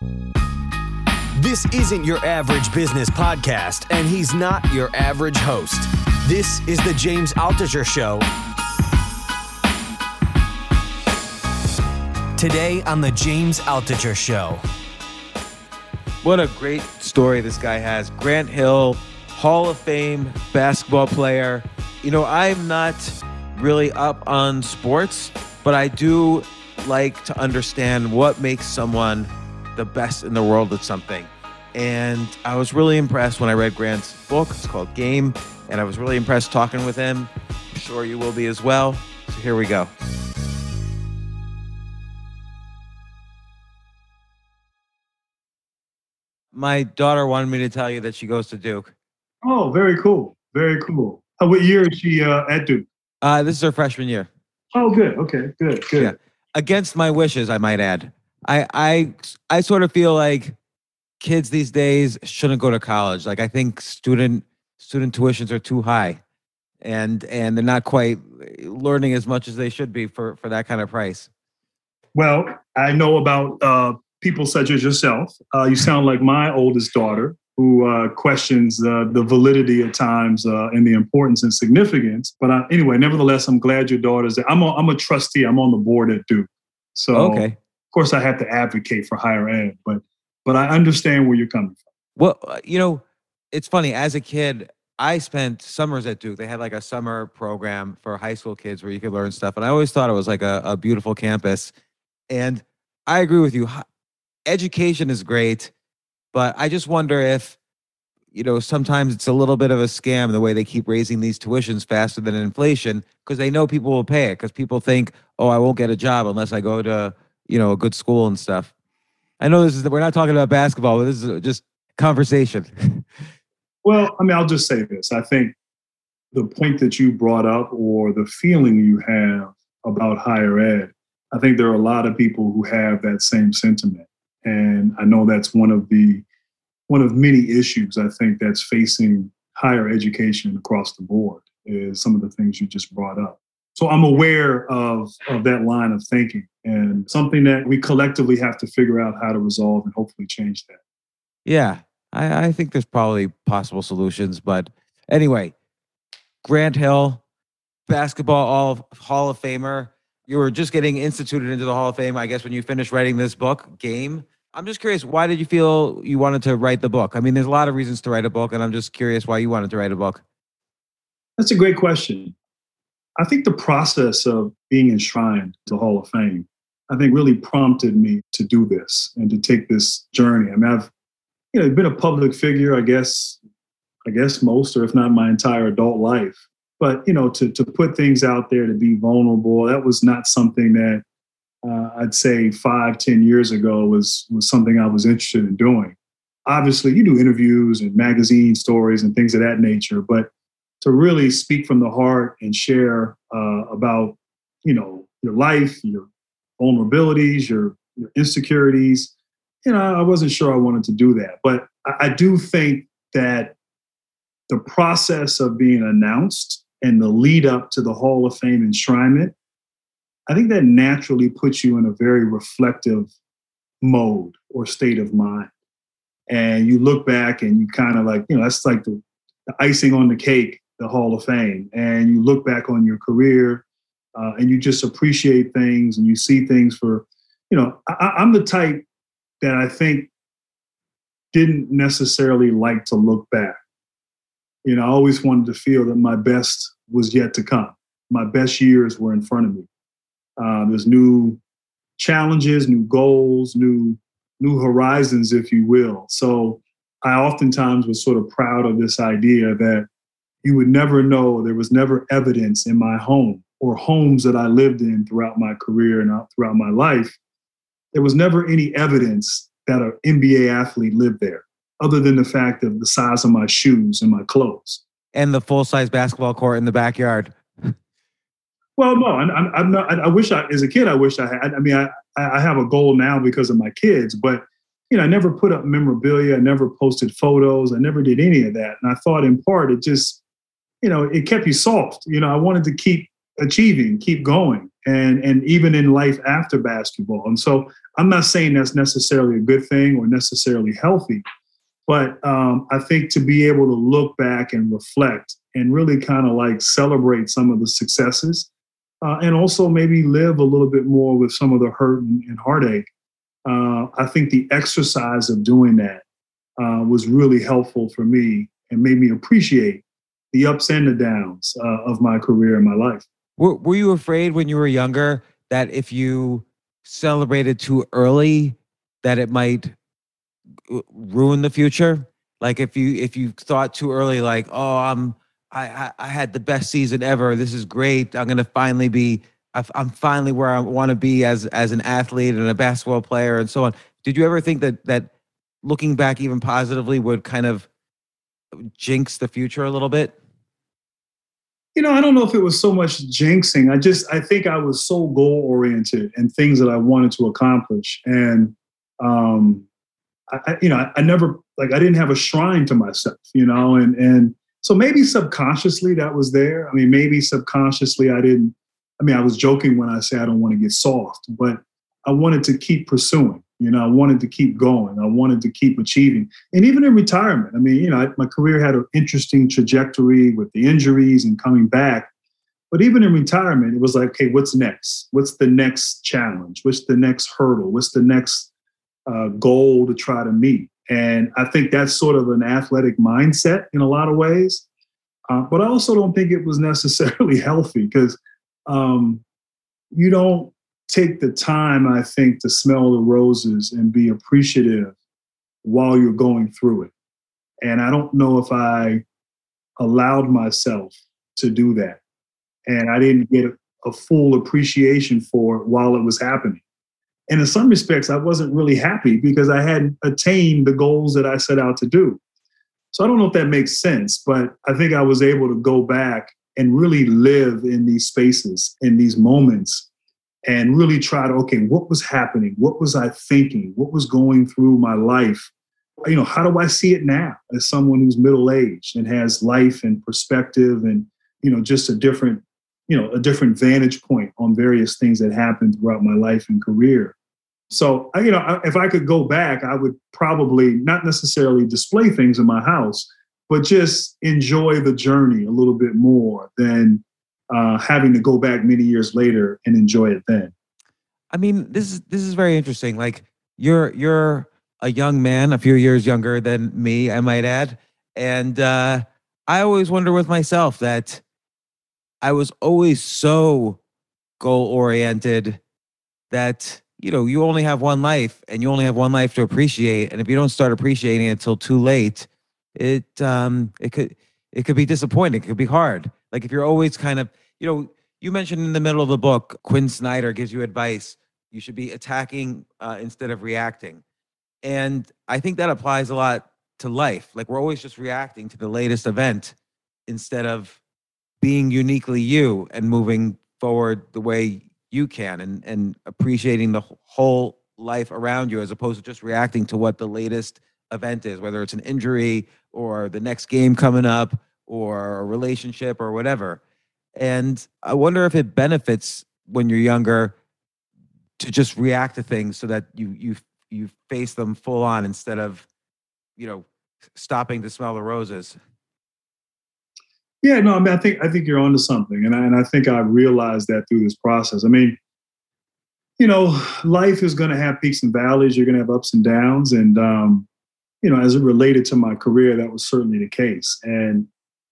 This isn't your average business podcast, and he's not your average host. This is the James Altucher Show. Today on the James Altucher Show. What a great story this guy has. Grant Hill, Hall of Fame basketball player. You know, I'm not really up on sports, but I do like to understand what makes someone the best in the world at something. And I was really impressed when I read Grant's book. It's called Game. And I was really impressed talking with him. I'm sure you will be as well. So here we go. My daughter wanted me to tell you that she goes to Duke. Oh, very cool. Very cool. Uh, what year is she uh, at Duke? Uh, this is her freshman year. Oh, good. Okay, good, good. Yeah. Against my wishes, I might add. I I I sort of feel like kids these days shouldn't go to college. Like I think student student tuitions are too high, and and they're not quite learning as much as they should be for for that kind of price. Well, I know about uh, people such as yourself. Uh, you sound like my oldest daughter, who uh, questions uh, the validity at times uh, and the importance and significance. But I, anyway, nevertheless, I'm glad your daughter's there. I'm a, I'm a trustee. I'm on the board at Duke. So, Okay. Of course, I have to advocate for higher ed, but but I understand where you're coming from. Well, uh, you know, it's funny. As a kid, I spent summers at Duke. They had like a summer program for high school kids where you could learn stuff, and I always thought it was like a, a beautiful campus. And I agree with you. Education is great, but I just wonder if, you know, sometimes it's a little bit of a scam the way they keep raising these tuitions faster than inflation because they know people will pay it because people think, oh, I won't get a job unless I go to, you know, a good school and stuff. I know this is we're not talking about basketball, but this is just conversation. Well, I mean, I'll just say this. I think the point that you brought up or the feeling you have about higher ed, I think there are a lot of people who have that same sentiment. And I know that's one of the one of many issues I think that's facing higher education across the board is some of the things you just brought up. So I'm aware of, of that line of thinking and something that we collectively have to figure out how to resolve and hopefully change that. yeah, I, I think there's probably possible solutions, but anyway, Grant Hill, basketball all Hall of Famer. You were just getting instituted into the Hall of Fame, I guess, when you finished writing this book, Game. I'm just curious, why did you feel you wanted to write the book? I mean, there's a lot of reasons to write a book, and I'm just curious why you wanted to write a book. That's a great question. I think the process of being enshrined to the Hall of Fame, I think really prompted me to do this and to take this journey. I mean, I've you know been a public figure, I guess, I guess most or if not my entire adult life. But you know, to to put things out there, to be vulnerable, that was not something that uh, I'd say five, ten years ago was was something I was interested in doing. Obviously, you do interviews and magazine stories and things of that nature, but to really speak from the heart and share uh, about you know your life, your vulnerabilities, your your insecurities. You know, I wasn't sure I wanted to do that, but I, I do think that the process of being announced and the lead up to the Hall of Fame enshrinement, I think that naturally puts you in a very reflective mode or state of mind. And you look back and you kind of like, you know, that's like the, the icing on the cake, the Hall of Fame. And you look back on your career uh, and you just appreciate things and you see things for you know, I, I'm the type that I think didn't necessarily like to look back. You know, I always wanted to feel that my best was yet to come. My best years were in front of me. Uh, there's new challenges, new goals, new new horizons, if you will. So I oftentimes was sort of proud of this idea that you would never know there was never evidence in my home or homes that I lived in throughout my career and throughout my life. There was never any evidence that an NBA athlete lived there, other than the fact of the size of my shoes and my clothes. And the full size basketball court in the backyard. Well, no, I'm, I'm not. I wish I, as a kid, I wish I had. I mean, I, I have a goal now because of my kids, but you know, I never put up memorabilia. I never posted photos. I never did any of that. And I thought, in part, it just, you know, it kept you soft. You know, I wanted to keep achieving, keep going, and and even in life after basketball. And so, I'm not saying that's necessarily a good thing or necessarily healthy, but um, I think to be able to look back and reflect and really kind of like celebrate some of the successes uh, and also maybe live a little bit more with some of the hurt and, and heartache. Uh, I think the exercise of doing that uh, was really helpful for me and made me appreciate the ups and the downs uh, of my career and my life. Were, were you afraid when you were younger that if you celebrated too early, that it might uh, ruin the future? Like if you if you thought too early, like oh I'm I, I, had the best season ever. This is great. I'm gonna finally be. I'm finally where I want to be as as an athlete and a basketball player and so on. Did you ever think that that looking back even positively would kind of jinx the future a little bit? You know, I don't know if it was so much jinxing. I just I think I was so goal oriented and things that I wanted to accomplish, and um, I, you know, I, I never like I didn't have a shrine to myself, you know, and and so maybe subconsciously that was there. I mean, maybe subconsciously I didn't. I mean, I was joking when I say I don't want to get soft, but I wanted to keep pursuing. You know, I wanted to keep going. I wanted to keep achieving. And even in retirement, I mean, you know, my career had an interesting trajectory with the injuries and coming back. But even in retirement, it was like, okay, what's next? What's the next challenge? What's the next hurdle? What's the next uh, goal to try to meet? And I think that's sort of an athletic mindset in a lot of ways. Uh, but I also don't think it was necessarily healthy because um, you don't take the time, I think, to smell the roses and be appreciative while you're going through it. And I don't know if I allowed myself to do that. And I didn't get a full appreciation for it while it was happening. And in some respects, I wasn't really happy because I hadn't attained the goals that I set out to do. So I don't know if that makes sense, but I think I was able to go back and really live in these spaces, in these moments, and really try to, okay, what was happening? What was I thinking? What was going through my life? You know, how do I see it now as someone who's middle aged and has life and perspective and, you know, just a different, you know, a different vantage point on various things that happened throughout my life and career. So, you know, if I could go back, I would probably not necessarily display things in my house, but just enjoy the journey a little bit more than uh, having to go back many years later and enjoy it then. I mean, this is this is very interesting. Like you're you're a young man, a few years younger than me, I might add, and uh, I always wonder with myself that I was always so goal oriented that you know, you only have one life and you only have one life to appreciate. And if you don't start appreciating it until too late, it um it could it could be disappointing. It could be hard. Like if you're always kind of, you know, you mentioned in the middle of the book, Quin Snyder gives you advice. You should be attacking uh, instead of reacting. And I think that applies a lot to life. Like we're always just reacting to the latest event instead of being uniquely you and moving forward the way you can and and appreciating the whole life around you as opposed to just reacting to what the latest event is whether it's an injury or the next game coming up or a relationship or whatever and i wonder if it benefits when you're younger to just react to things so that you you you face them full on instead of you know stopping to smell the roses yeah, no, I mean, I think I think you're onto something, and I, and I think I realized that through this process. I mean, you know, life is going to have peaks and valleys. You're going to have ups and downs. And, um, you know, as it related to my career, that was certainly the case. And,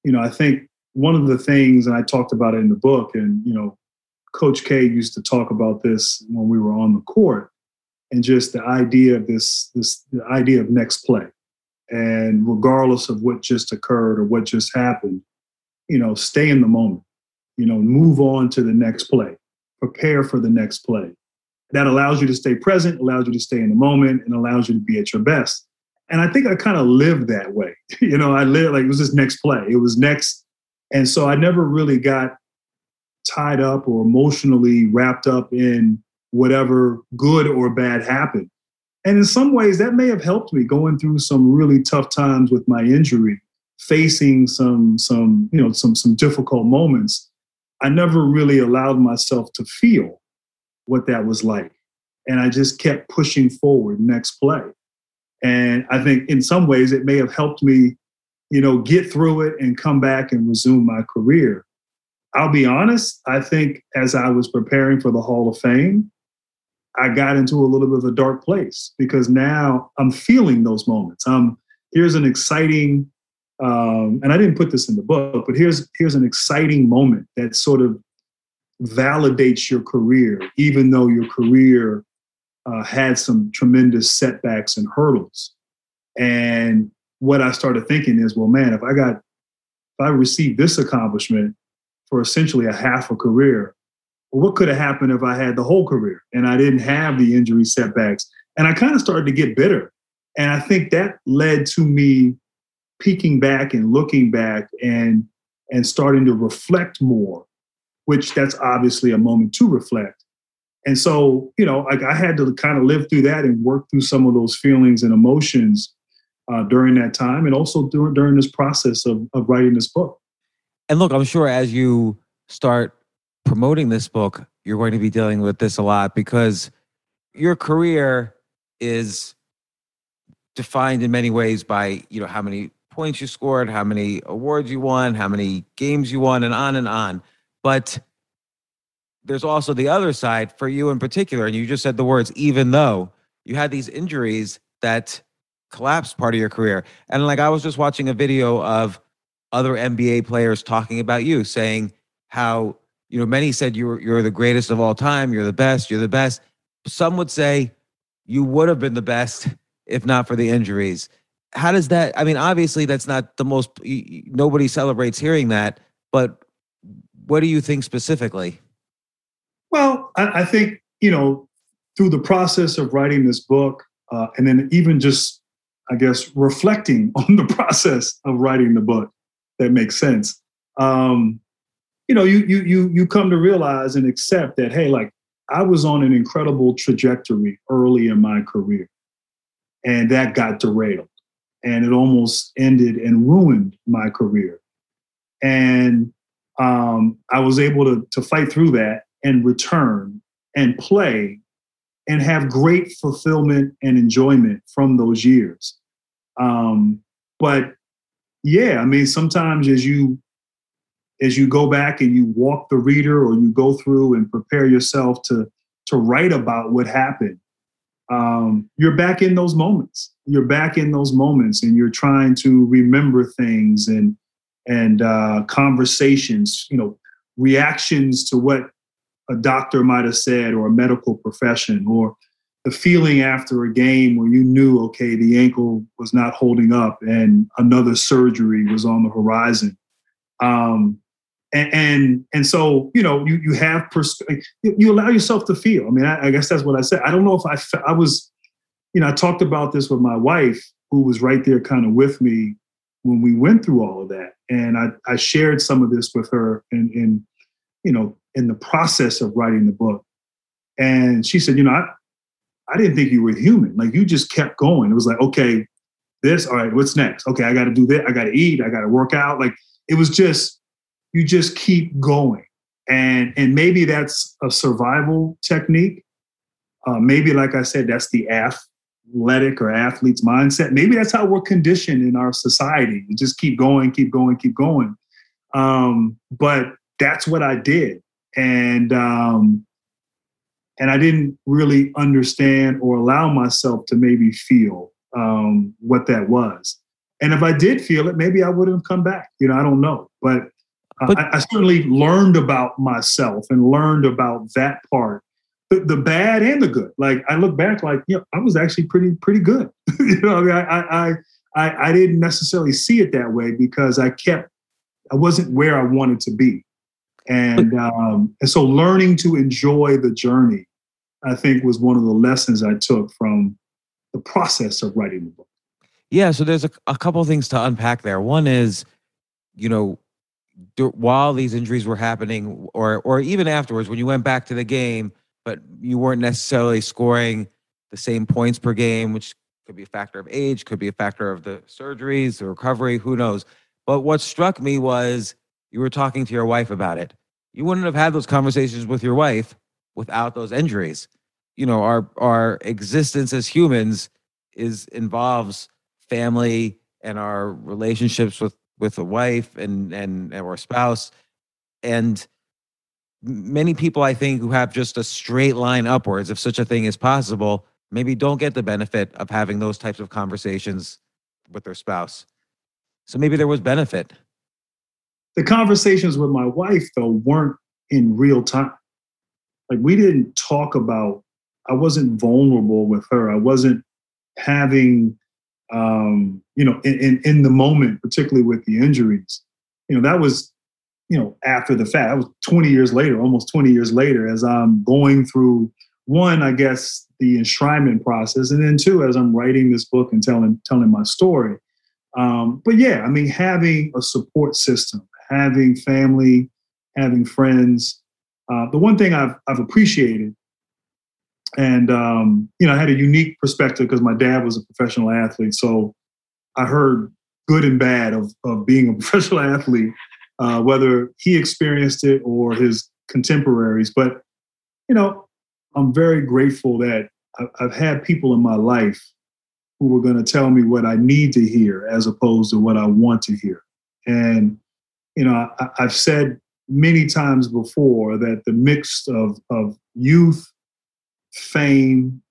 you know, I think one of the things, and I talked about it in the book, and, you know, Coach K used to talk about this when we were on the court, and just the idea of this, this the idea of next play. And regardless of what just occurred or what just happened, you know, stay in the moment, you know, move on to the next play, prepare for the next play. That allows you to stay present, allows you to stay in the moment, and allows you to be at your best. And I think I kind of lived that way. you know, I lived like it was this next play. It was next. And so I never really got tied up or emotionally wrapped up in whatever good or bad happened. And in some ways, that may have helped me going through some really tough times with my injury, facing some some you know some some difficult moments. I never really allowed myself to feel what that was like, and I just kept pushing forward, next play. And I think in some ways it may have helped me, you know, get through it and come back and resume my career. I'll be honest, I think as I was preparing for the Hall of Fame, I got into a little bit of a dark place because now I'm feeling those moments. Um, here's an exciting, um, and I didn't put this in the book, but here's here's an exciting moment that sort of validates your career, even though your career uh, had some tremendous setbacks and hurdles. And what I started thinking is, well, man, if I got, if I received this accomplishment for essentially a half a career, well, what could have happened if I had the whole career and I didn't have the injury setbacks? And I kind of started to get bitter. And I think that led to me peeking back and looking back and and starting to reflect more, which that's obviously a moment to reflect. And so, you know, like I had to kind of live through that and work through some of those feelings and emotions uh, during that time, and also during during this process of of writing this book. And look, I'm sure as you start promoting this book, you're going to be dealing with this a lot because your career is defined in many ways by you know how many points you scored, how many awards you won, how many games you won, and on and on. But there's also the other side for you in particular. And you just said the words, even though you had these injuries that collapsed part of your career. And like I was just watching a video of other NBA players talking about you, saying how, you know, many said you were you're the greatest of all time, you're the best, you're the best. Some would say you would have been the best if not for the injuries. How does that? I mean, obviously, that's not the most. Nobody celebrates hearing that, but what do you think specifically? Well, I, I think, you know, through the process of writing this book, uh, and then even just, I guess, reflecting on the process of writing the book, that makes sense. Um, you know, you you you you come to realize and accept that, hey, like I was on an incredible trajectory early in my career, and that got derailed, and it almost ended and ruined my career. And um, I was able to to fight through that and return and play and have great fulfillment and enjoyment from those years. Um, but yeah, I mean, sometimes as you as you go back and you walk the reader or you go through and prepare yourself to to write about what happened, um, you're back in those moments. You're back in those moments, and you're trying to remember things and and uh, conversations. You know, reactions to what a doctor might have said or a medical profession or the feeling after a game where you knew okay the ankle was not holding up and another surgery was on the horizon. Um, and, and, and so you know you you have pers- you allow yourself to feel. I mean I, I, guess that's what i said. I don't know if i i was you know i talked about this with my wife who was right there kind of with me when we went through all of that. And i i shared some of this with her and and you know in the process of writing the book. And she said, you know, I, I didn't think you were human. Like you just kept going. It was like, okay, this, all right, what's next? Okay, I got to do that. I got to eat. I got to work out. Like it was just, you just keep going. And, and maybe that's a survival technique. Uh, maybe, like I said, that's the athletic or athlete's mindset. Maybe that's how we're conditioned in our society. You just keep going, keep going, keep going. Um, but that's what I did and um, and I didn't really understand or allow myself to maybe feel um, what that was. And if I did feel it, maybe I wouldn't have come back. You know, I don't know. But, uh, but I, I, certainly learned about myself and learned about that part, the, the, bad and the good. Like I look back, like you know, I was actually pretty pretty good. you know, I mean, I, I I I didn't necessarily see it that way because I kept I wasn't where I wanted to be, and um, and so learning to enjoy the journey, I think, was one of the lessons I took from the process of writing the book. Yeah, so there's a, a couple things to unpack there. One is, you know, while these injuries were happening, or or even afterwards, when you went back to the game, but you weren't necessarily scoring the same points per game, which could be a factor of age, could be a factor of the surgeries, the recovery, who knows. But what struck me was you were talking to your wife about it. You wouldn't have had those conversations with your wife without those injuries. You know, our our existence as humans is involves family and our relationships with with a wife and and our spouse and many people i think who have just a straight line upwards if such a thing is possible maybe don't get the benefit of having those types of conversations with their spouse so maybe there was benefit the conversations with my wife though weren't in real time like we didn't talk about i wasn't vulnerable with her i wasn't having um, you know, in, in, in the moment, particularly with the injuries. You know, that was, you know, after the fact. That was 20 years later, almost 20 years later, as I'm going through one, I guess, the enshrinement process, and then two, as I'm writing this book and telling telling my story. Um, but yeah, I mean, having a support system, having family, having friends. Uh, the one thing I've I've appreciated and um, you know, I had a unique perspective because my dad was a professional athlete. So I heard good and bad of of being a professional athlete, uh, whether he experienced it or his contemporaries. But you know, I'm very grateful that I've had people in my life who were going to tell me what I need to hear as opposed to what I want to hear. And you know, I, I've said many times before that the mix of of youth fame,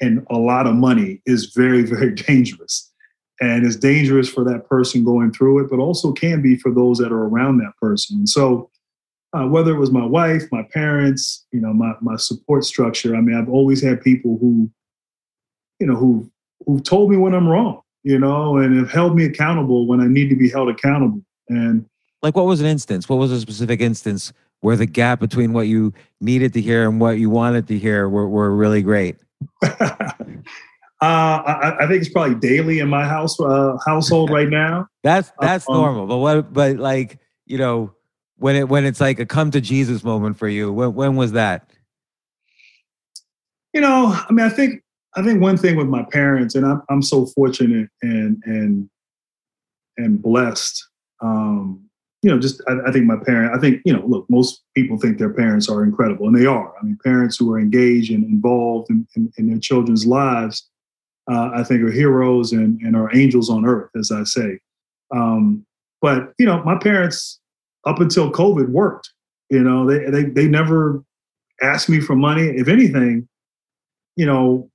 and a lot of money is very, very dangerous. And it's dangerous for that person going through it, but also can be for those that are around that person. And so, uh, whether it was my wife, my parents, you know, my my support structure. I mean, I've always had people who, you know, who who've told me when I'm wrong, you know, and have held me accountable when I need to be held accountable. And like, what was an instance? What was a specific instance where the gap between what you needed to hear and what you wanted to hear were, were really great? Uh, I, I, think it's probably daily in my house uh, household right now. That's that's um, normal, but what? But like you know, when it when it's like a come to Jesus moment for you, when when was that? You know, I mean, I think I think one thing with my parents, and I'm I'm so fortunate and and and blessed um, you know, just I, I, think my parent, I think, you know, look, most people think their parents are incredible, and they are. I mean, parents who are engaged and involved in, in, in their children's lives, uh, I think are heroes and, and are angels on earth, as I say. Um, but, you know, my parents, up until COVID, worked. You know, they, they, they never asked me for money. If anything, you know,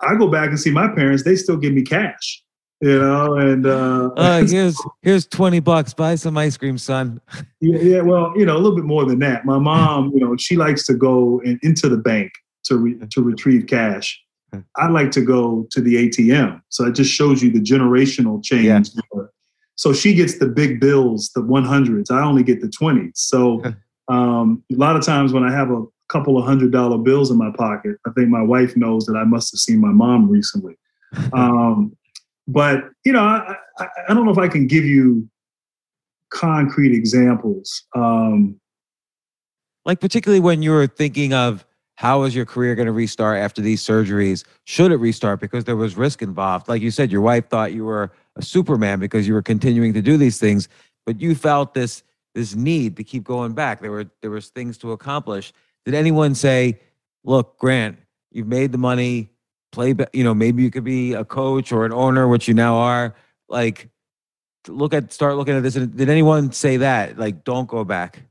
I go back and see my parents, they still give me cash you know, and uh, uh here's here's 20 bucks, buy some ice cream, son. yeah, yeah, well, you know, a little bit more than that. My mom, you know, she likes to go in, into the bank to re, to retrieve cash. I like to go to the ATM. So it just shows you the generational change. Yeah. So she gets the big bills, the 100s. I only get the 20s. So um, a lot of times when I have a couple of hundred dollar bills in my pocket, I think my wife knows that I must have seen my mom recently. Um, but you know, I, I, I, don't know if I can give you concrete examples. Um, like particularly when you were thinking of how is your career going to restart after these surgeries? Should it restart because there was risk involved? Like you said, your wife thought you were a Superman because you were continuing to do these things, but you felt this this need to keep going back. There were there was things to accomplish. Did anyone say, "Look, Grant, you've made the money play, you know, maybe you could be a coach or an owner, which you now are. Like, look at, start looking at this. Did anyone say that? Like, don't go back?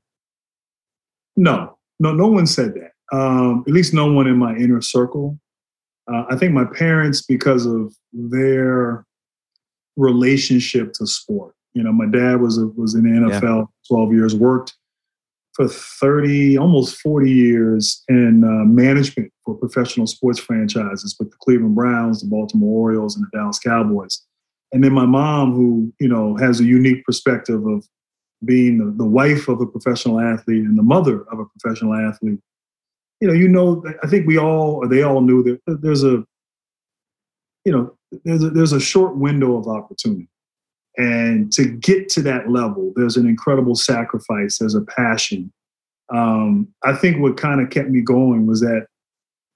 No, no, no one said that. um, at least no one in my inner circle. Uh, I think my parents, because of their relationship to sport. You know, my dad was a, was in the NFL, yeah. 12 years, worked for 30, almost 40 years in uh, management for professional sports franchises with the Cleveland Browns, the Baltimore Orioles, and the Dallas Cowboys. And then my mom, who, you know, has a unique perspective of being the, the wife of a professional athlete and the mother of a professional athlete. You know, you know, I think we all, or they all knew that there's a, you know, there's a, there's a short window of opportunity. And to get to that level, there's an incredible sacrifice, there's a passion. Um, I think what kind of kept me going was that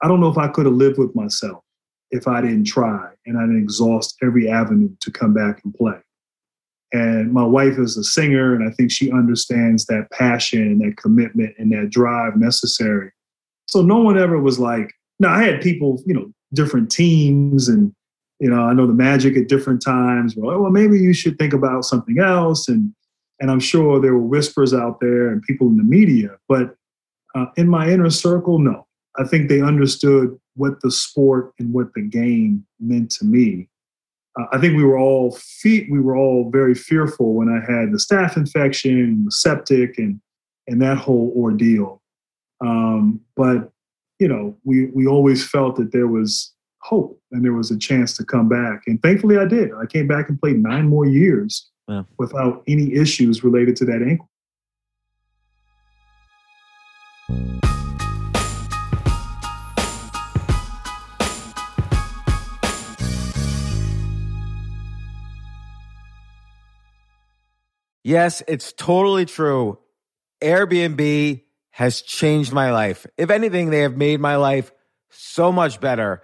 I don't know if I could have lived with myself if I didn't try and I didn't exhaust every avenue to come back and play. And my wife is a singer, and I think she understands that passion, and that commitment, and that drive necessary. So no one ever was like, now I had people, you know, different teams and you know, I know the magic at different times. Well, well, maybe you should think about something else. And and I'm sure there were whispers out there and people in the media, but uh, in my inner circle, no. I think they understood what the sport and what the game meant to me. Uh, I think we were all feet. We were all very fearful when I had the staph infection, the septic, and and that whole ordeal. Um, but you know, we we always felt that there was hope and there was a chance to come back. And thankfully I did. I came back and played nine more years yeah. without any issues related to that ankle. Yes, it's totally true. Airbnb has changed my life. If anything, they have made my life so much better.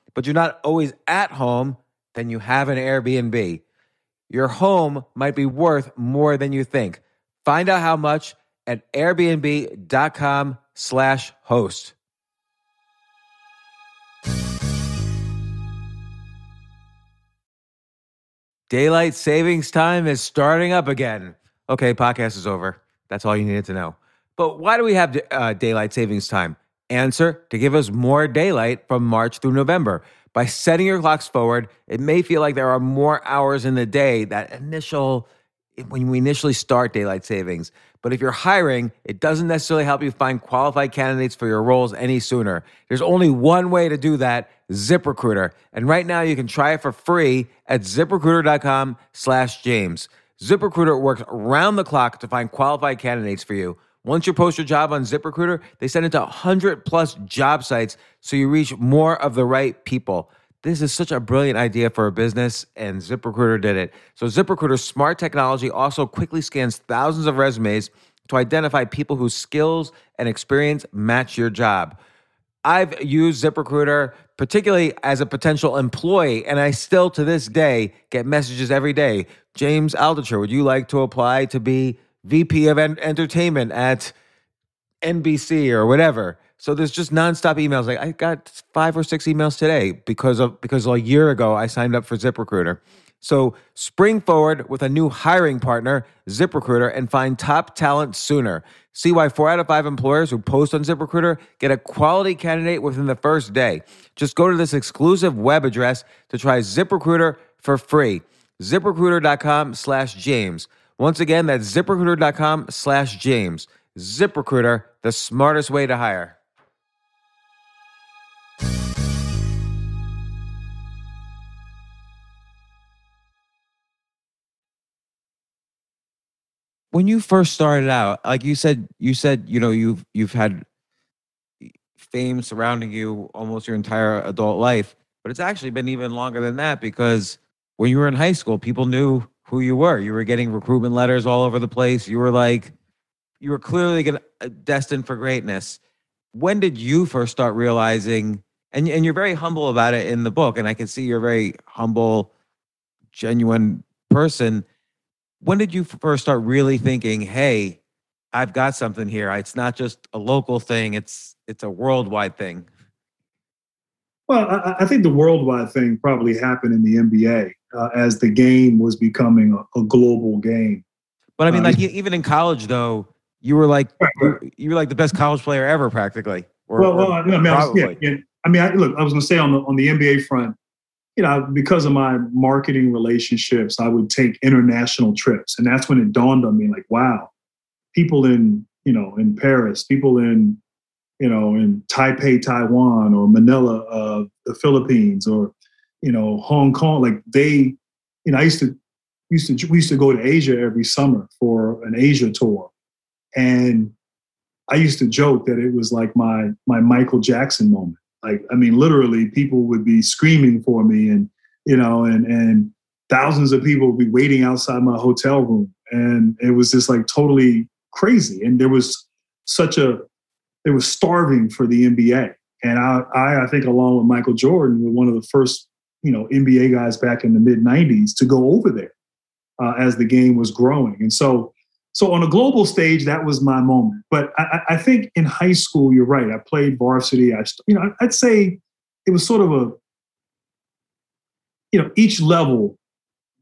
but you're not always at home, then you have an Airbnb. Your home might be worth more than you think. Find out how much at airbnb.com slash host. Daylight savings time is starting up again. Okay, podcast is over. That's all you needed to know. But why do we have uh, daylight savings time? Answer to give us more daylight from March through November. By setting your clocks forward, it may feel like there are more hours in the day, that initial, when we initially start daylight savings. But if you're hiring, it doesn't necessarily help you find qualified candidates for your roles any sooner. There's only one way to do that, ZipRecruiter. And right now you can try it for free at ziprecruiter.com slash James. ZipRecruiter works around the clock to find qualified candidates for you. Once you post your job on ZipRecruiter, they send it to 100 plus job sites so you reach more of the right people. This is such a brilliant idea for a business, and ZipRecruiter did it. So, ZipRecruiter's smart technology also quickly scans thousands of resumes to identify people whose skills and experience match your job. I've used ZipRecruiter particularly as a potential employee, and I still to this day get messages every day. James Altucher, would you like to apply to be VP of en- Entertainment at NBC or whatever. So there's just nonstop emails. Like I got five or six emails today because of because a year ago I signed up for ZipRecruiter. So spring forward with a new hiring partner, ZipRecruiter, and find top talent sooner. See why four out of five employers who post on ZipRecruiter get a quality candidate within the first day. Just go to this exclusive web address to try ZipRecruiter for free. ZipRecruiter.com slash James. Once again, that's ziprecruiter.com slash James. ZipRecruiter, the smartest way to hire. when you first started out, like you said, you said, you know, you've you've had fame surrounding you almost your entire adult life, but it's actually been even longer than that because when you were in high school, people knew who you were. You were getting recruitment letters all over the place. You were like, you were clearly gonna, uh, destined for greatness. When did you first start realizing? And and you're very humble about it in the book, and I can see you're a very humble, genuine person when did you first start really thinking, "Hey, I've got something here. It's not just a local thing; it's it's a worldwide thing." Well, I, I think the worldwide thing probably happened in the NBA uh, as the game was becoming a, a global game. But I mean, uh, like even in college, though, you were like right, you were like the best college player ever, practically. Or, well, well, I mean, I was, yeah, yeah, I mean, I, look, I was going to say on the on the NBA front, you know, because of my marketing relationships, I would take international trips. And that's when it dawned on me like, wow, people in, you know, in Paris, people in, you know, in Taipei, Taiwan, or Manila, uh, the Philippines, or, you know, Hong Kong, like they, you know, I used to, used to, we used to go to Asia every summer for an Asia tour. And I used to joke that it was like my, my Michael Jackson moment like, I mean, literally, people would be screaming for me, and you know, and and thousands of people would be waiting outside my hotel room, and it was just like totally crazy. And there was such a, they were starving for the NBA, and I, I, I think along with Michael Jordan, were one of the first, you know, NBA guys back in the mid '90s to go over there uh, as the game was growing, and so so on a global stage, that was my moment. But I, I, think in high school, you're right. I played varsity. I, you know, I'd say it was sort of a, you know, each level,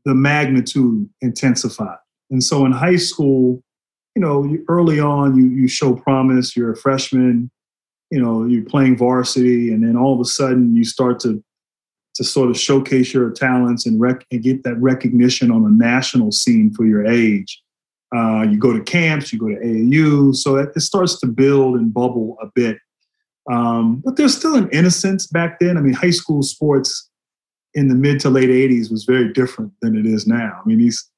the magnitude intensified. And so in high school, you know, early on, you you show promise. You're a freshman. You know, you're playing varsity, and then all of a sudden, you start to to sort of showcase your talents and, rec- and get that recognition on a national scene for your age uh, you go to camps, you go to AAU, so it, it starts to build and bubble a bit. Um, but there's still an innocence back then. I mean, high school sports in the mid to late 80s was very different than it is now. I mean, these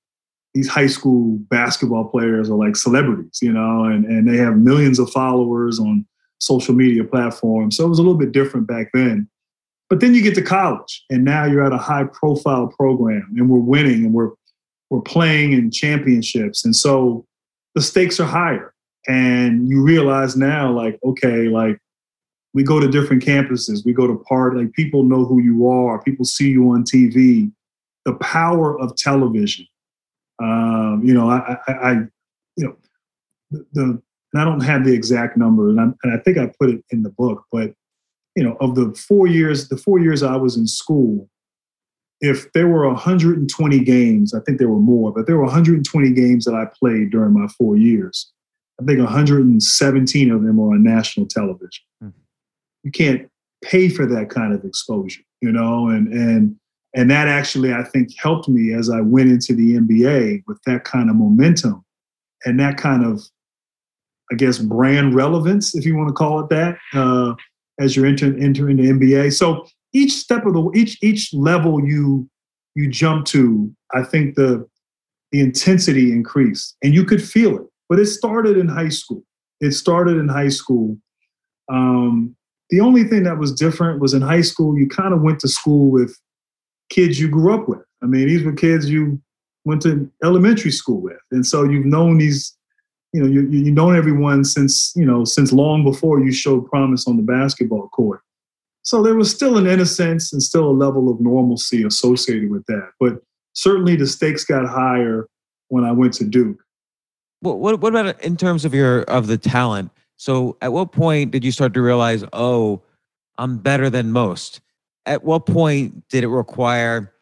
these high school basketball players are like celebrities, you know, and, and they have millions of followers on social media platforms. So it was a little bit different back then. But then you get to college, and now you're at a high profile program, and we're winning, and we're we're playing in championships. And so the stakes are higher. And you realize now, like, okay, like we go to different campuses, we go to party, like people know who you are, people see you on TV. The power of television. Um, you know, I, I, I, you know, the, the I don't have the exact number, and, I and I think I put it in the book, but you know, of the four years, the four years I was in school, if there were 120 games, I think there were more, but there were 120 games that I played during my four years. I think 117 of them were on national television. Mm-hmm. You can't pay for that kind of exposure, you know, and and and that actually I think helped me as I went into the NBA with that kind of momentum and that kind of, I guess, brand relevance, if you want to call it that, uh, as you're entering entering the NBA. So each step of the each each level you you jump to, I think the the intensity increased, and you could feel it. But it started in high school. It started in high school. Um, the only thing that was different was in high school, you kind of went to school with kids you grew up with. I mean, these were kids you went to elementary school with, and so you've known these. You know, you you've known everyone since you know since long before you showed promise on the basketball court. So there was still an innocence and still a level of normalcy associated with that. But certainly the stakes got higher when I went to Duke. What, what, what about in terms of your of the talent? So at what point did you start to realize, oh, I'm better than most? At what point did it require,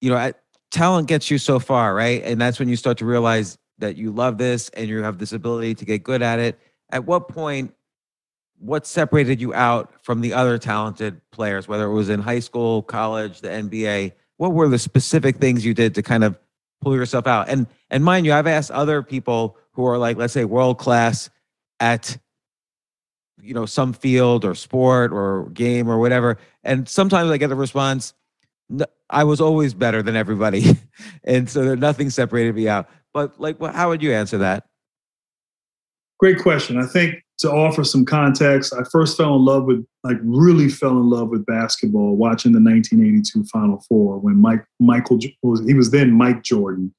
you know, at, talent gets you so far, right? And that's when you start to realize that you love this and you have this ability to get good at it. At what point, what separated you out from the other talented players, whether it was in high school, college, the NBA? What were the specific things you did to kind of pull yourself out? And and mind you, I've asked other people who are like, let's say, world class at you know some field or sport or game or whatever, and sometimes I get the response, I was always better than everybody, and so there, nothing separated me out. But like, how would you answer that? Great question. I think to offer some context, I first fell in love with, like, really fell in love with basketball watching the 1982 Final Four when Mike Michael was he was then Mike Jordan,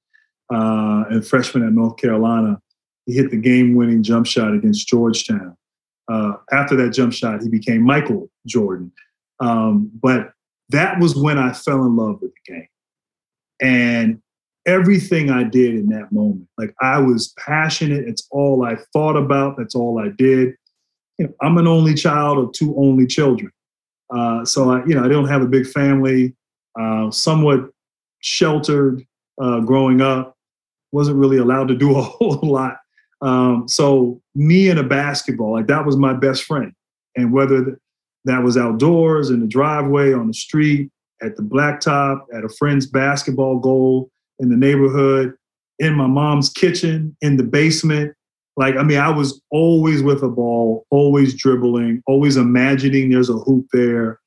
uh, a freshman at North Carolina. He hit the game-winning jump shot against Georgetown. Uh, after that jump shot, he became Michael Jordan. Um, but that was when I fell in love with the game. And everything I did in that moment, like I was passionate. It's all I thought about. That's all I did. You know, I'm an only child of two only children. Uh, so I, you know, I don't have a big family, uh, somewhat sheltered uh, growing up, wasn't really allowed to do a whole lot. Um, so me and a basketball, like that was my best friend. And whether that was outdoors in the driveway, on the street, at the blacktop, at a friend's basketball goal in the neighborhood, in my mom's kitchen, in the basement. Like, I mean, I was always with a ball, always dribbling, always imagining there's a hoop there.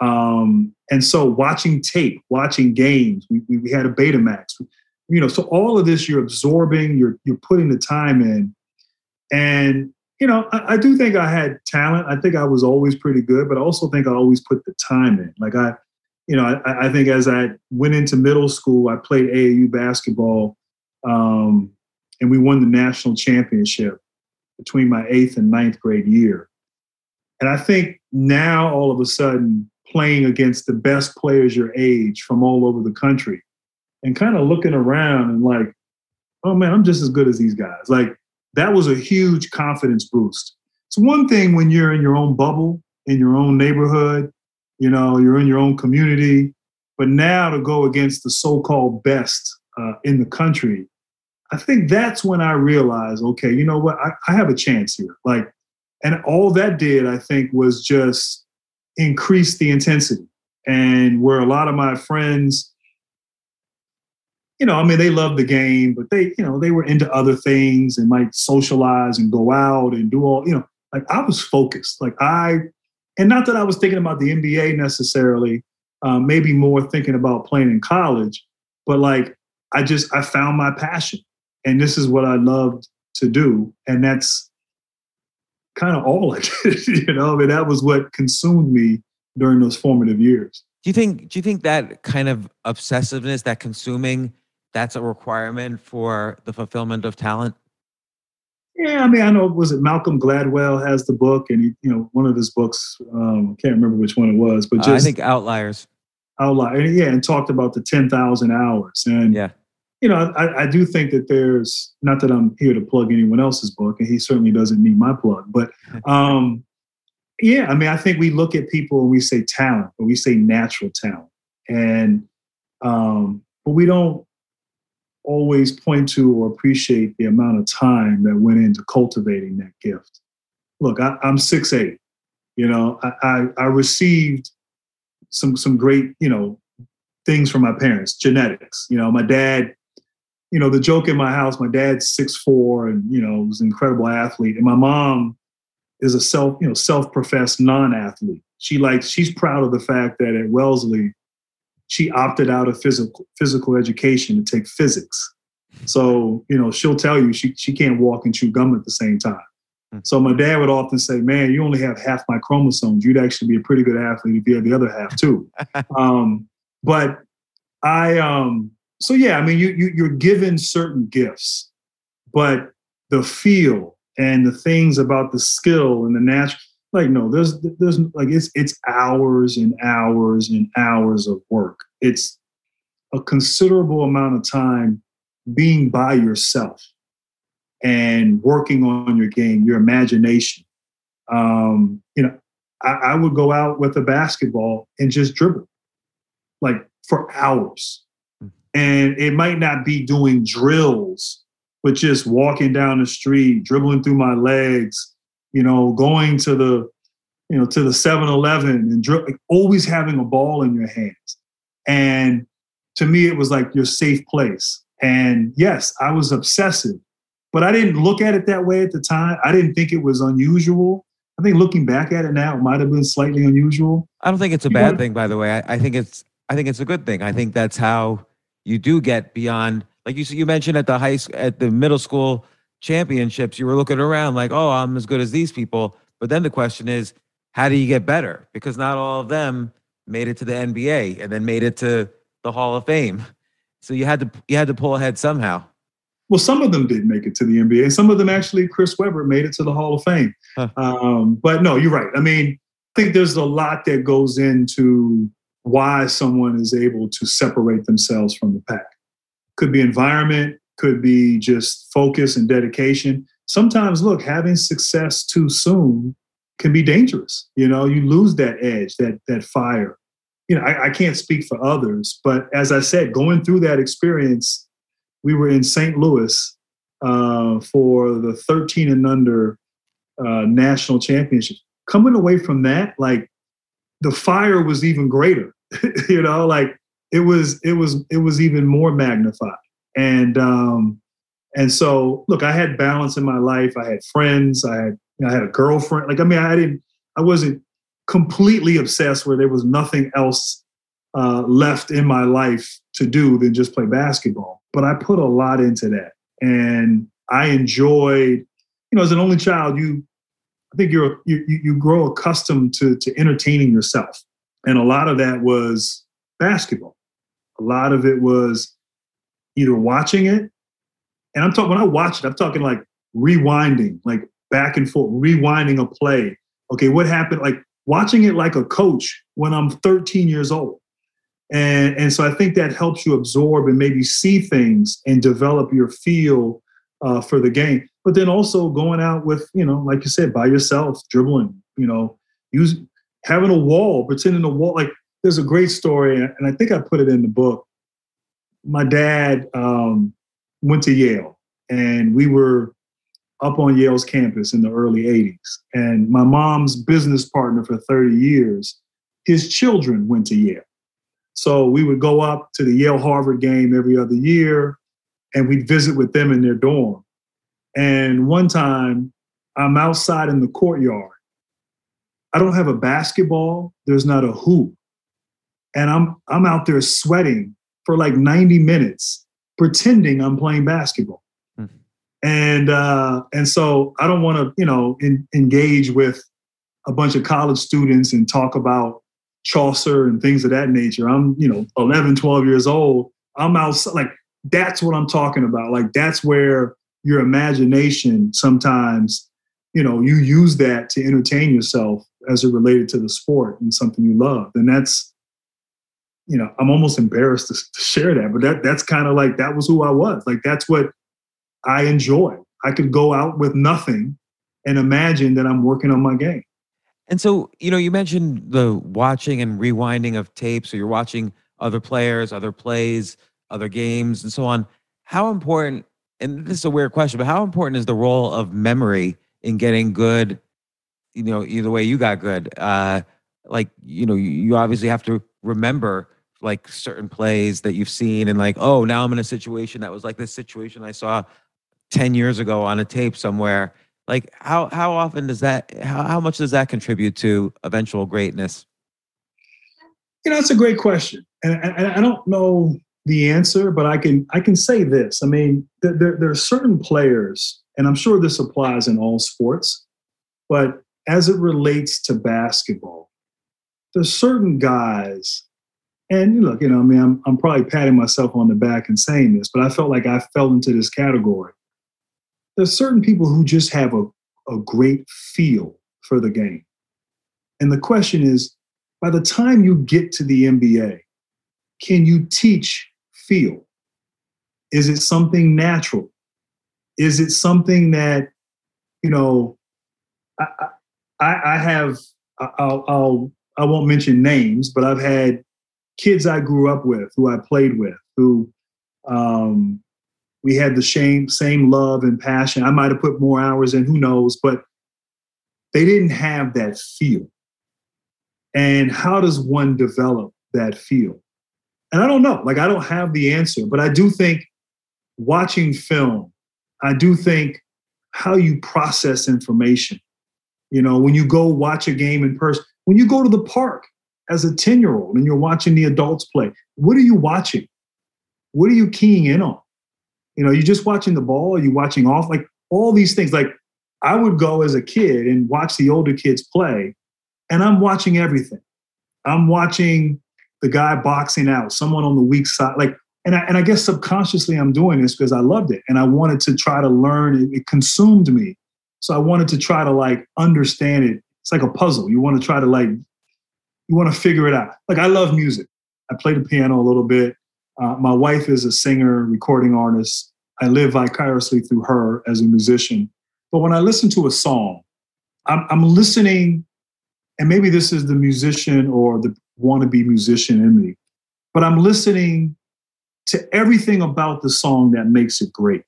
Um, and so watching tape, watching games, we, we had a Betamax, you know, so all of this you're absorbing, you're, you're putting the time in. And you know, I, I, do think I had talent. I think I was always pretty good, but I also think I always put the time in. Like I, you know, I, I think as I went into middle school, I played AAU basketball, um, and we won the national championship between my eighth and ninth grade year. And I think now all of a sudden playing against the best players your age from all over the country and kind of looking around and like, oh man, I'm just as good as these guys. Like that was a huge confidence boost. It's one thing when you're in your own bubble, in your own neighborhood, you know, you're in your own community, but now to go against the so-called best uh, in the country, I think that's when I realized, okay, you know what, I, I have a chance here. Like, and all that did, I think, was just increase the intensity. And where a lot of my friends you know, I mean, they loved the game, but they, you know, they were into other things and might socialize and go out and do all, you know, like I was focused. Like I, and not that I was thinking about the NBA necessarily, um, maybe more thinking about playing in college, but like I just, I found my passion and this is what I loved to do. And that's kind of all I did, you know, I mean, that was what consumed me during those formative years. Do you think, do you think that kind of obsessiveness, that consuming, that's a requirement for the fulfillment of talent? Yeah, I mean, I know was it Malcolm Gladwell has the book, and he, you know, one of his books, um, can't remember which one it was, but just uh, I think Outliers. Outlier, yeah, and talked about the ten thousand hours, and yeah, you know, I, I do think that there's not that I'm here to plug anyone else's book, and he certainly doesn't need my plug, but um, yeah, I mean, I think we look at people and we say talent, but we say natural talent, and um, but we don't always point to or appreciate the amount of time that went into cultivating that gift. Look, I, am six eight. You know, I, I, I received some some great you know things from my parents, genetics. You know, my dad. You know, the joke in my house. My dad's six four, and you know, was an incredible athlete, and my mom is a self you know self professed non athlete. She likes she's proud of the fact that at Wellesley she opted out of physical physical education to take physics. So, you know, she'll tell you she, she can't walk and chew gum at the same time. Hmm. So my dad would often say, man, you only have half my chromosomes. You'd actually be a pretty good athlete if you had the other half too. um, but I, um, so yeah, I mean, you, you, you're given certain gifts, but the feel and the things about the skill and the natural, like no there's there's like it's it's hours and hours and hours of work it's a considerable amount of time being by yourself and working on your game, your imagination. Um, you know, I, I would go out with a basketball and just dribble like for hours. Hmm. And it might not be doing drills, but just walking down the street, dribbling through my legs, you know, going to the, you know, to the 7-Eleven and dri- like always having a ball in your hands. And to me, it was like your safe place. And yes, I was obsessive, but I didn't look at it that way at the time. I didn't think it was unusual. I think looking back at it now, it might have been slightly unusual. I don't think it's a you bad thing, by the way. I, I, think it's I think it's a good thing. I think that's how you do get beyond. Like you you mentioned at the high at the middle school championships, you were looking around like, oh, I'm as good as these people. But then the question is, how do you get better? Because not all of them made it to the NBA and then made it to the Hall of Fame. So you had to you had to pull ahead somehow. Well, some of them did make it to the NBA. Some of them actually, Chris Webber made it to the Hall of Fame. Huh. Um, but no, you're right. I mean, I think there's a lot that goes into why someone is able to separate themselves from the pack. Could be environment, could be just focus and dedication. Sometimes, look, having success too soon can be dangerous. You know, you lose that edge, that that fire. You know, I, I can't speak for others, but as I said, going through that experience we were in St. Louis uh, for the 13 and under uh, national championship. Coming away from that, like the fire was even greater. you know, like it was, it was, it was even more magnified. And um, and so, look, I had balance in my life. I had friends. I had, you know, I had a girlfriend. Like, I mean, I didn't, I wasn't completely obsessed where there was nothing else uh, left in my life to do than just play basketball. But I put a lot into that. And I enjoyed, you know, as an only child, you, I think you're, you, you grow accustomed to, to entertaining yourself. And a lot of that was basketball. A lot of it was either watching it. And I'm talking, when I watch it, I'm talking like rewinding, like back and forth, rewinding a play. Okay, what happened? Like watching it like a coach when I'm 13 years old. And, and so I think that helps you absorb and maybe see things and develop your feel uh, for the game. But then also going out with, you know, like you said, by yourself, dribbling, you know, use having a wall, pretending a wall. Like there's a great story, and I think I put it in the book. My dad um, went to Yale, and we were up on Yale's campus in the early 80s. And my mom's business partner for 30 years, his children went to Yale. So we would go up to the Yale Harvard game every other year and we'd visit with them in their dorm. And one time I'm outside in the courtyard. I don't have a basketball, there's not a hoop. And I'm I'm out there sweating for like 90 minutes pretending I'm playing basketball. Mm-hmm. And uh, and so I don't want to, you know, in, engage with a bunch of college students and talk about Chaucer and things of that nature. I'm, you know, 11, 12 years old. I'm outside. Like, that's what I'm talking about. Like, that's where your imagination sometimes, you know, you use that to entertain yourself as it related to the sport and something you love. And that's, you know, I'm almost embarrassed to, to share that, but that that's kind of like that was who I was. Like that's what I enjoy. I could go out with nothing and imagine that I'm working on my game. And so, you know, you mentioned the watching and rewinding of tapes, so you're watching other players, other plays, other games, and so on. How important, and this is a weird question, but how important is the role of memory in getting good, you know, either way you got good? Uh, like, you know, you obviously have to remember like certain plays that you've seen and like, oh, now I'm in a situation that was like this situation I saw 10 years ago on a tape somewhere. Like how how often does that how, how much does that contribute to eventual greatness? You know that's a great question and, and i don't know the answer but i can i can say this. I mean there, there are certain players and i'm sure this applies in all sports but as it relates to basketball there's certain guys and look you know i mean I'm, I'm probably patting myself on the back and saying this but i felt like i fell into this category there's certain people who just have a, a great feel for the game. And the question is by the time you get to the NBA, can you teach feel? Is it something natural? Is it something that, you know, I, I, I have, I'll, I'll, I won't mention names, but I've had kids I grew up with, who I played with, who um, we had the same same love and passion. I might have put more hours in, who knows, but they didn't have that feel. And how does one develop that feel? And I don't know, like I don't have the answer, but I do think watching film, I do think how you process information. You know, when you go watch a game in person, when you go to the park as a 10 year old and you're watching the adults play, what are you watching? What are you keying in on? You know, you're just watching the ball, are you watching off? Like all these things. Like I would go as a kid and watch the older kids play, and I'm watching everything. I'm watching the guy boxing out, someone on the weak side. Like, and I, and I guess subconsciously I'm doing this because I loved it and I wanted to try to learn. It, it consumed me. So I wanted to try to like understand it. It's like a puzzle. You want to try to like, you want to figure it out. Like I love music. I play the piano a little bit. Uh, my wife is a singer, recording artist. I live vicariously through her as a musician. But when I listen to a song, I'm, I'm listening, and maybe this is the musician or the wannabe musician in me, but I'm listening to everything about the song that makes it great.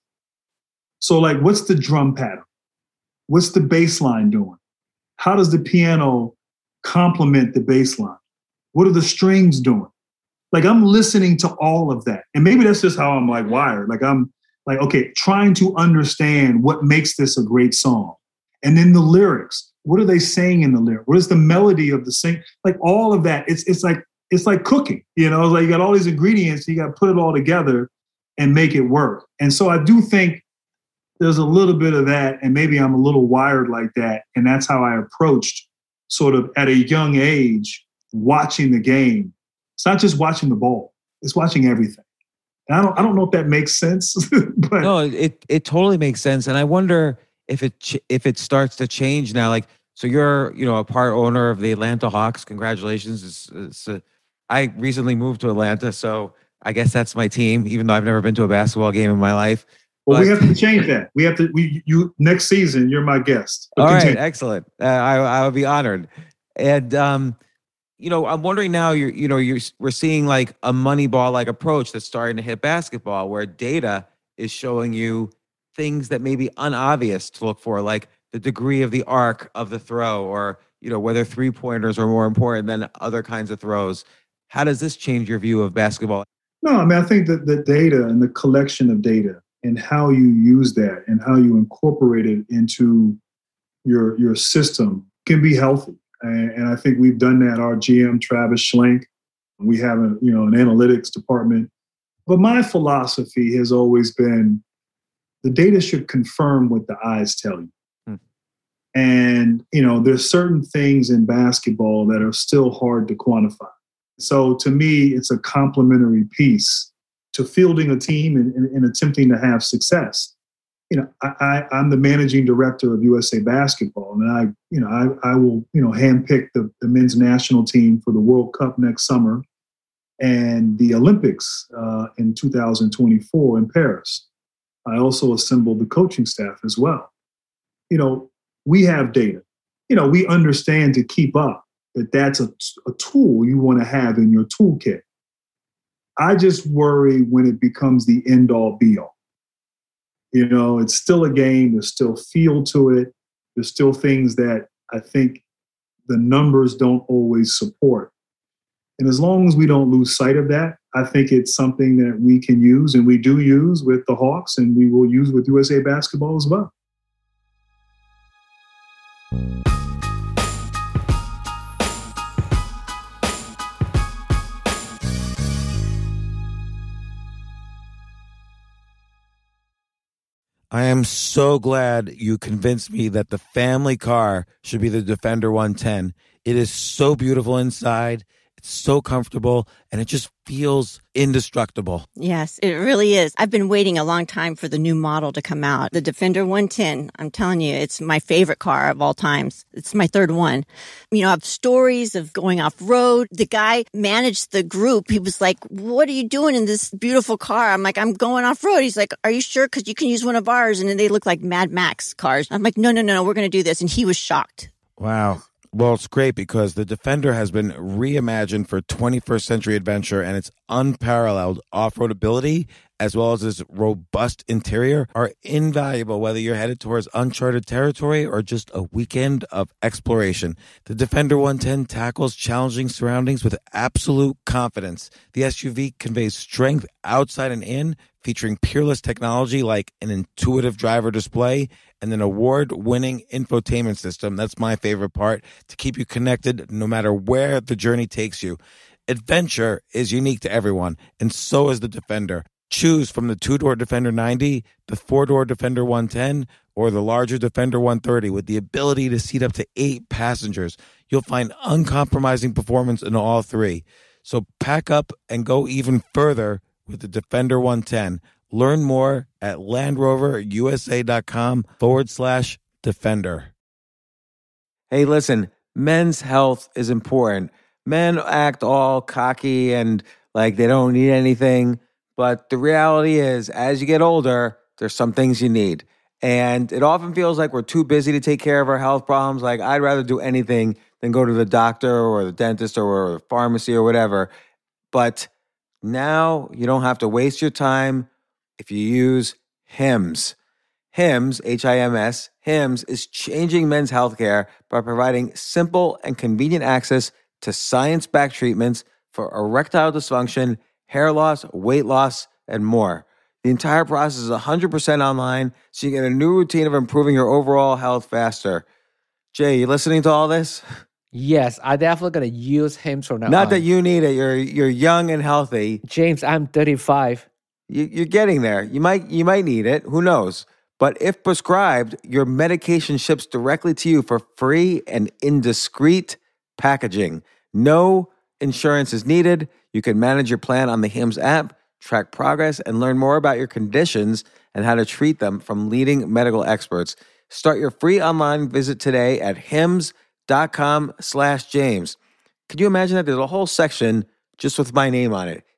So, like, what's the drum pattern? What's the bass line doing? How does the piano complement the bass line? What are the strings doing? like I'm listening to all of that. And maybe that's just how I'm like wired. Like I'm like, okay, trying to understand what makes this a great song. And then the lyrics. What are they saying in the lyric? What is the melody of the sing? Like all of that. It's it's like it's like cooking, you know, like you got all these ingredients, you got to put it all together and make it work. And so I do think there's a little bit of that, and maybe I'm a little wired like that. And that's how I approached sort of at a young age watching the game it's not just watching the ball; it's watching everything. And I don't, I don't know if that makes sense, but no, it it totally makes sense. And I wonder if it if it starts to change now. Like, so you're you know a part owner of the Atlanta Hawks. Congratulations! It's, it's uh, I recently moved to Atlanta, so I guess that's my team. Even though I've never been to a basketball game in my life. Well, but, we have to change that. We have to. We you next season. You're my guest. But all continue. right, excellent. Uh, I I would be honored. And um, you know, I'm wondering now. You're, you know, you're we're seeing like a Moneyball like approach that's starting to hit basketball, where data is showing you things that may be unobvious to look for, like the degree of the arc of the throw, or you know, whether three pointers are more important than other kinds of throws. How does this change your view of basketball? No, I mean, I think that the data and the collection of data and how you use that and how you incorporate it into your your system can be healthy. And, and I think we've done that. Our GM, Travis Schlenk, we have a, you know, an analytics department. But my philosophy has always been the data should confirm what the eyes tell you. Hmm. And, you know, there's certain things in basketball that are still hard to quantify. So to me, it's a complementary piece to fielding a team and, and, and attempting to have success you know, I, I, am the managing director of USA Basketball, and I, you know, I, I will, you know, handpick the, the men's national team for the World Cup next summer and the Olympics uh, in 2024 in Paris. I also assembled the coaching staff as well. You know, we have data. You know, we understand to keep up that that's a, a tool you want to have in your toolkit. I just worry when it becomes the end all be all you know, it's still a game. There's still feel to it. There's still things that I think the numbers don't always support. And as long as we don't lose sight of that, I think it's something that we can use and we do use with the Hawks and we will use with USA basketball as well. I am so glad you convinced me that the family car should be the Defender 110. It is so beautiful inside. So comfortable and it just feels indestructible. Yes, it really is. I've been waiting a long time for the new model to come out. The Defender 110. I'm telling you, it's my favorite car of all times. It's my third one. You know, I have stories of going off road. The guy managed the group. He was like, what are you doing in this beautiful car? I'm like, I'm going off road. He's like, are you sure? Cause you can use one of ours. And then they look like Mad Max cars. I'm like, no, no, no, no, we're going to do this. And he was shocked. Wow. Well, it's great because the Defender has been reimagined for 21st century adventure and its unparalleled off road ability, as well as its robust interior, are invaluable whether you're headed towards uncharted territory or just a weekend of exploration. The Defender 110 tackles challenging surroundings with absolute confidence. The SUV conveys strength outside and in, featuring peerless technology like an intuitive driver display and an award winning infotainment system. That's my favorite part to keep you connected no matter where the journey takes you. Adventure is unique to everyone, and so is the Defender. Choose from the two door Defender 90, the four door Defender 110, or the larger Defender 130 with the ability to seat up to eight passengers. You'll find uncompromising performance in all three. So pack up and go even further with the Defender 110. Learn more at LandRoverUSA.com forward slash Defender. Hey, listen, men's health is important. Men act all cocky and like they don't need anything. But the reality is, as you get older, there's some things you need. And it often feels like we're too busy to take care of our health problems. Like, I'd rather do anything than go to the doctor or the dentist or the pharmacy or whatever. But now you don't have to waste your time if you use HIMS. HIMS, H I M S, HIMS is changing men's healthcare by providing simple and convenient access to science backed treatments for erectile dysfunction, hair loss, weight loss, and more. The entire process is 100% online, so you get a new routine of improving your overall health faster. Jay, you listening to all this? Yes, I definitely gonna use HIMS from now Not on. that you need it. You're you're young and healthy. James, I'm 35. You, you're getting there. You might you might need it. Who knows? But if prescribed, your medication ships directly to you for free and indiscreet packaging. No insurance is needed. You can manage your plan on the HIMS app, track progress, and learn more about your conditions and how to treat them from leading medical experts. Start your free online visit today at hims.com slash James. Could you imagine that there's a whole section just with my name on it?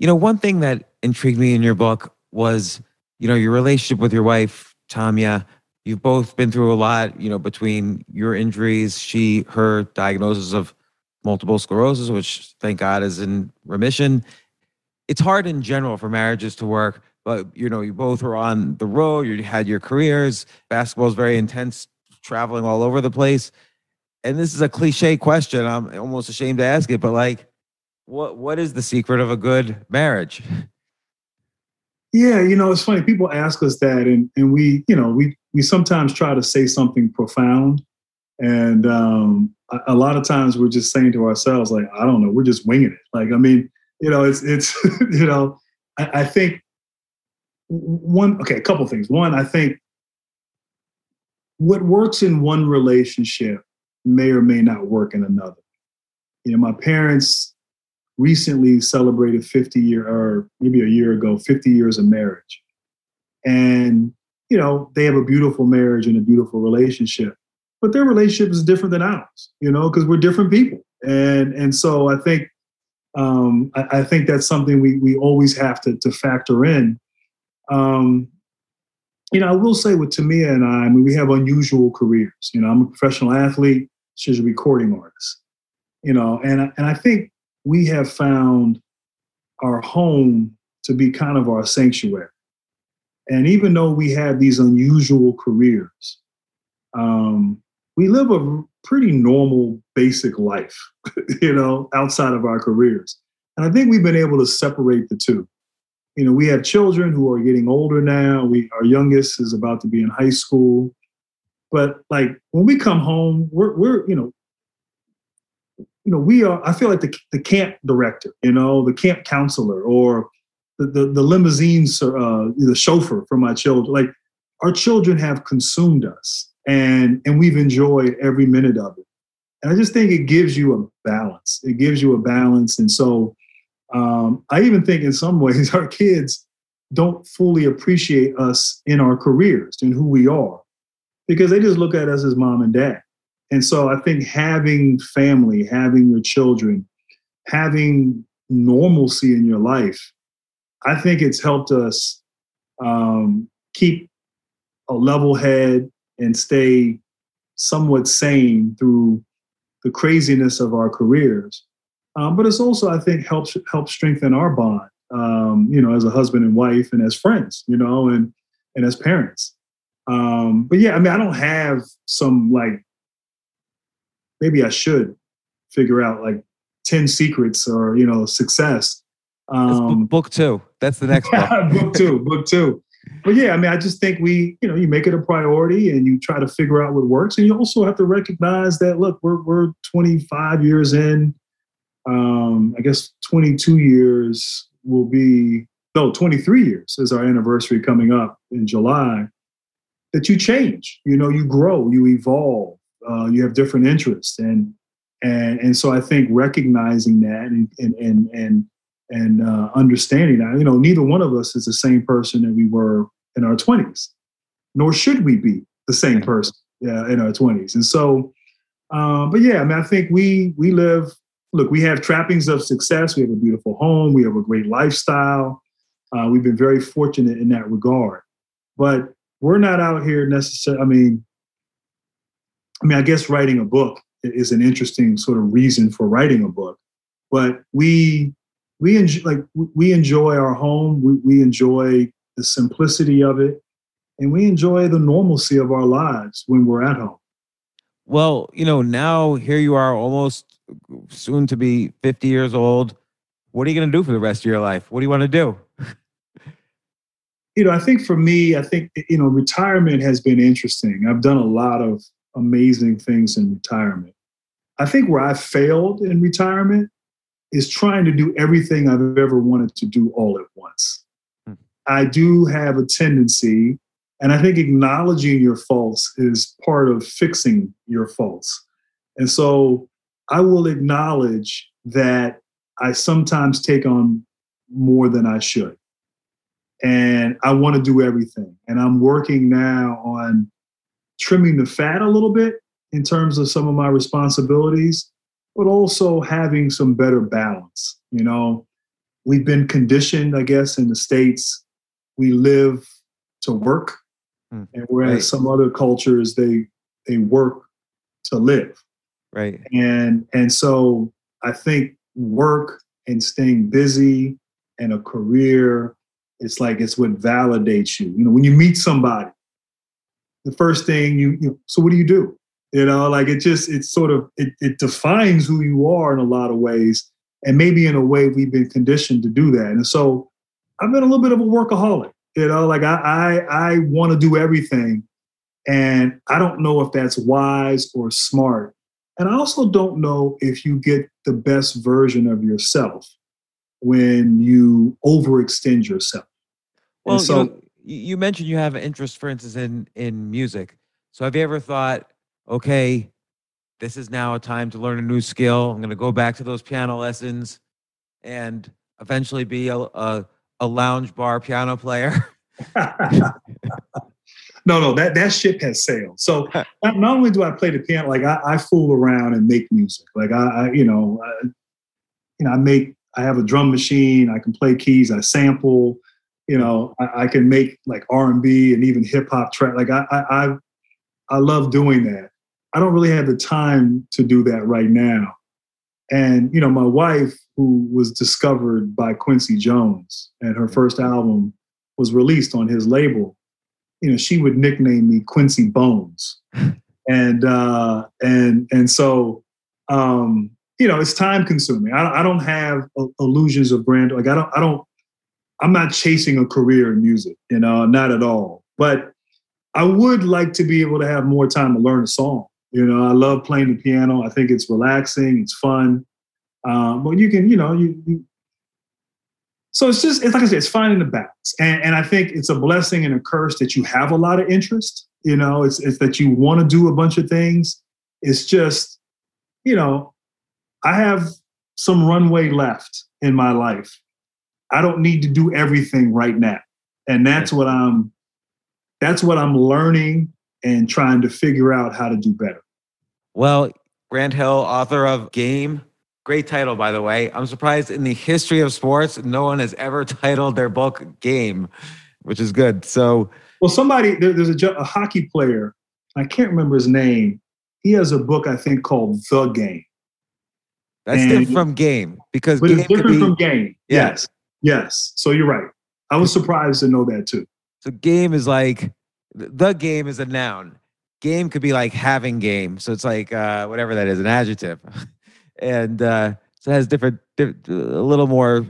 You know, one thing that intrigued me in your book was, you know, your relationship with your wife, Tamia. You've both been through a lot, you know, between your injuries, she, her diagnosis of multiple sclerosis, which thank God is in remission. It's hard in general for marriages to work, but you know, you both were on the road, you had your careers. Basketball is very intense, traveling all over the place. And this is a cliche question. I'm almost ashamed to ask it, but like, what what is the secret of a good marriage? Yeah, you know, it's funny. People ask us that, and and we, you know, we we sometimes try to say something profound, and um, a, a lot of times we're just saying to ourselves, like, I don't know, we're just winging it. Like, I mean, you know, it's it's you know, I, I think one okay, a couple things. One, I think what works in one relationship may or may not work in another. You know, my parents recently celebrated 50 year or maybe a year ago 50 years of marriage. And you know they have a beautiful marriage and a beautiful relationship but their relationship is different than ours you know because we're different people. And and so i think um I, I, think that's something we we always have to to factor in. Um you know i will say with tamia and i i mean we have unusual careers. You know i'm a professional athlete. She's a recording artist. You know and and i think we have found our home to be kind of our sanctuary. And even though we have these unusual careers, um, we live a pretty normal, basic life, you know, outside of our careers. And I think we've been able to separate the two. You know, we have children who are getting older now. We our youngest is about to be in high school. But like when we come home, we're we're, you know, you know, we are, I feel like the, the camp director, you know, the camp counselor or the, the, the limousine, uh, the chauffeur for my children. Like our children have consumed us and, and we've enjoyed every minute of it. And I just think it gives you a balance. It gives you a balance. And so um, I even think in some ways our kids don't fully appreciate us in our careers and who we are because they just look at us as mom and dad. And so I think having family, having your children, having normalcy in your life, I think it's helped us um, keep a level head and stay somewhat sane through the craziness of our careers. Um, but it's also, I think, helps help strengthen our bond. Um, you know, as a husband and wife, and as friends. You know, and and as parents. Um, but yeah, I mean, I don't have some like maybe I should figure out like 10 secrets or, you know, success. Um, book two. That's the next book. book two, book two. But yeah, I mean, I just think we, you know, you make it a priority and you try to figure out what works. And you also have to recognize that, look, we're, we're 25 years in. Um, I guess 22 years will be, no, 23 years is our anniversary coming up in July. That you change, you know, you grow, you evolve uh, you have different interests. And and and so I think recognizing that and and and and, and uh, understanding that you know neither one of us is the same person that we were in our 20s nor should we be the same person yeah, in our 20s and so um, but yeah I mean I think we we live look we have trappings of success. We have a beautiful home. We have a great lifestyle. Uh, we've been very fortunate in that regard. But we're not out here necessarily I mean I mean, I guess writing a book is an interesting sort of reason for writing a book, but we we enjoy like we enjoy our home. We, we enjoy the simplicity of it, and we enjoy the normalcy of our lives when we're at home. Well, you know, now here you are, almost soon to be fifty years old. What are you going to do for the rest of your life? What do you want to do? you know, I think for me, I think you know, retirement has been interesting. I've done a lot of amazing things in retirement. I think where I failed in retirement is trying to do everything I've ever wanted to do all at once. Hmm. I do have a tendency, and I think acknowledging your faults is part of fixing your faults. And so I will acknowledge that I sometimes take on more than I should. And I want to do everything. And I'm working now on trimming the fat a little bit in terms of some of my responsibilities, but also having some better balance. You know, we've been conditioned, I guess, in the States, we live to work. Mm, and whereas right. some other cultures, they they work to live. Right. And and so I think work and staying busy and a career, it's like it's what validates you. You know, when you meet somebody the first thing you, you so what do you do? You know, like it just it's sort of it, it defines who you are in a lot of ways. And maybe in a way we've been conditioned to do that. And so I've been a little bit of a workaholic. You know, like I I, I want to do everything. And I don't know if that's wise or smart. And I also don't know if you get the best version of yourself when you overextend yourself. Well, so, you know, you mentioned you have an interest, for instance, in in music. So have you ever thought, okay, this is now a time to learn a new skill. I'm going to go back to those piano lessons, and eventually be a a, a lounge bar piano player. no, no, that that ship has sailed. So not, not, only do I play the piano, like I, I fool around and make music. Like I, I you know, I, you know, I make. I have a drum machine. I can play keys. I sample you know, I, I can make like R and B and even hip hop track. Like I, I, I, I love doing that. I don't really have the time to do that right now. And you know, my wife, who was discovered by Quincy Jones, and her first album was released on his label, you know, she would nickname me Quincy Bones, and uh, and and so um, you know, it's time consuming. I, I don't have illusions of brand. Like I don't, I don't, I'm not chasing a career in music, you know, not at all. But I would like to be able to have more time to learn a song. You know, I love playing the piano. I think it's relaxing, it's fun. Um, but you can, you know, you, you so it's just it's like I said, it's finding the balance. And, and I think it's a blessing and a curse that you have a lot of interest. You know, it's it's that you want to do a bunch of things. It's just, you know, I have some runway left in my life. I don't need to do everything right now. And that's what I'm that's what I'm learning and trying to figure out how to do better. Well, Grant Hill, author of Game, great title by the way. I'm surprised in the history of sports no one has ever titled their book Game, which is good. So, well, somebody there, there's a, a hockey player. I can't remember his name. He has a book I think called The Game that's and, different from game because but game it's different be, from game. Yeah. Yes, yes. So you're right. I was surprised to know that too. So game is like the game is a noun. Game could be like having game. So it's like uh, whatever that is, an adjective, and uh, so it has different, a little more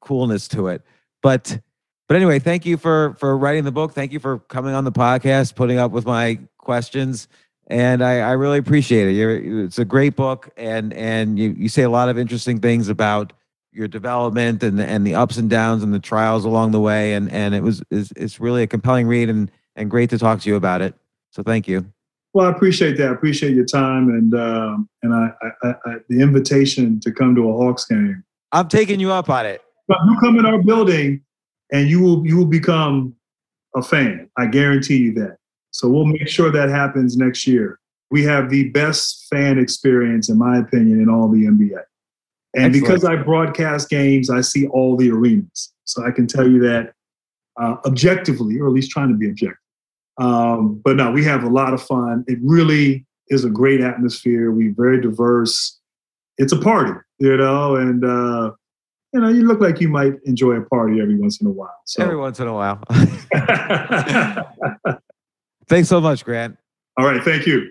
coolness to it. But but anyway, thank you for for writing the book. Thank you for coming on the podcast, putting up with my questions and I, I really appreciate it. You're, it's a great book, and and you, you say a lot of interesting things about your development and and the ups and downs and the trials along the way, and and it was it's, it's really a compelling read and and great to talk to you about it. So thank you. Well, I appreciate that. I appreciate your time and um, and I, I, I, the invitation to come to a Hawks game. I'm taking you up on it. But you come in our building, and you will you will become a fan. I guarantee you that. So we'll make sure that happens next year. We have the best fan experience, in my opinion, in all the NBA. And Excellent. because I broadcast games, I see all the arenas. So I can tell you that uh, objectively, or at least trying to be objective. Um, but no, we have a lot of fun. It really is a great atmosphere. We're very diverse. It's a party, you know, and uh, you know, you look like you might enjoy a party every once in a while. So. Every once in a while. Thanks so much, Grant. All right. Thank you.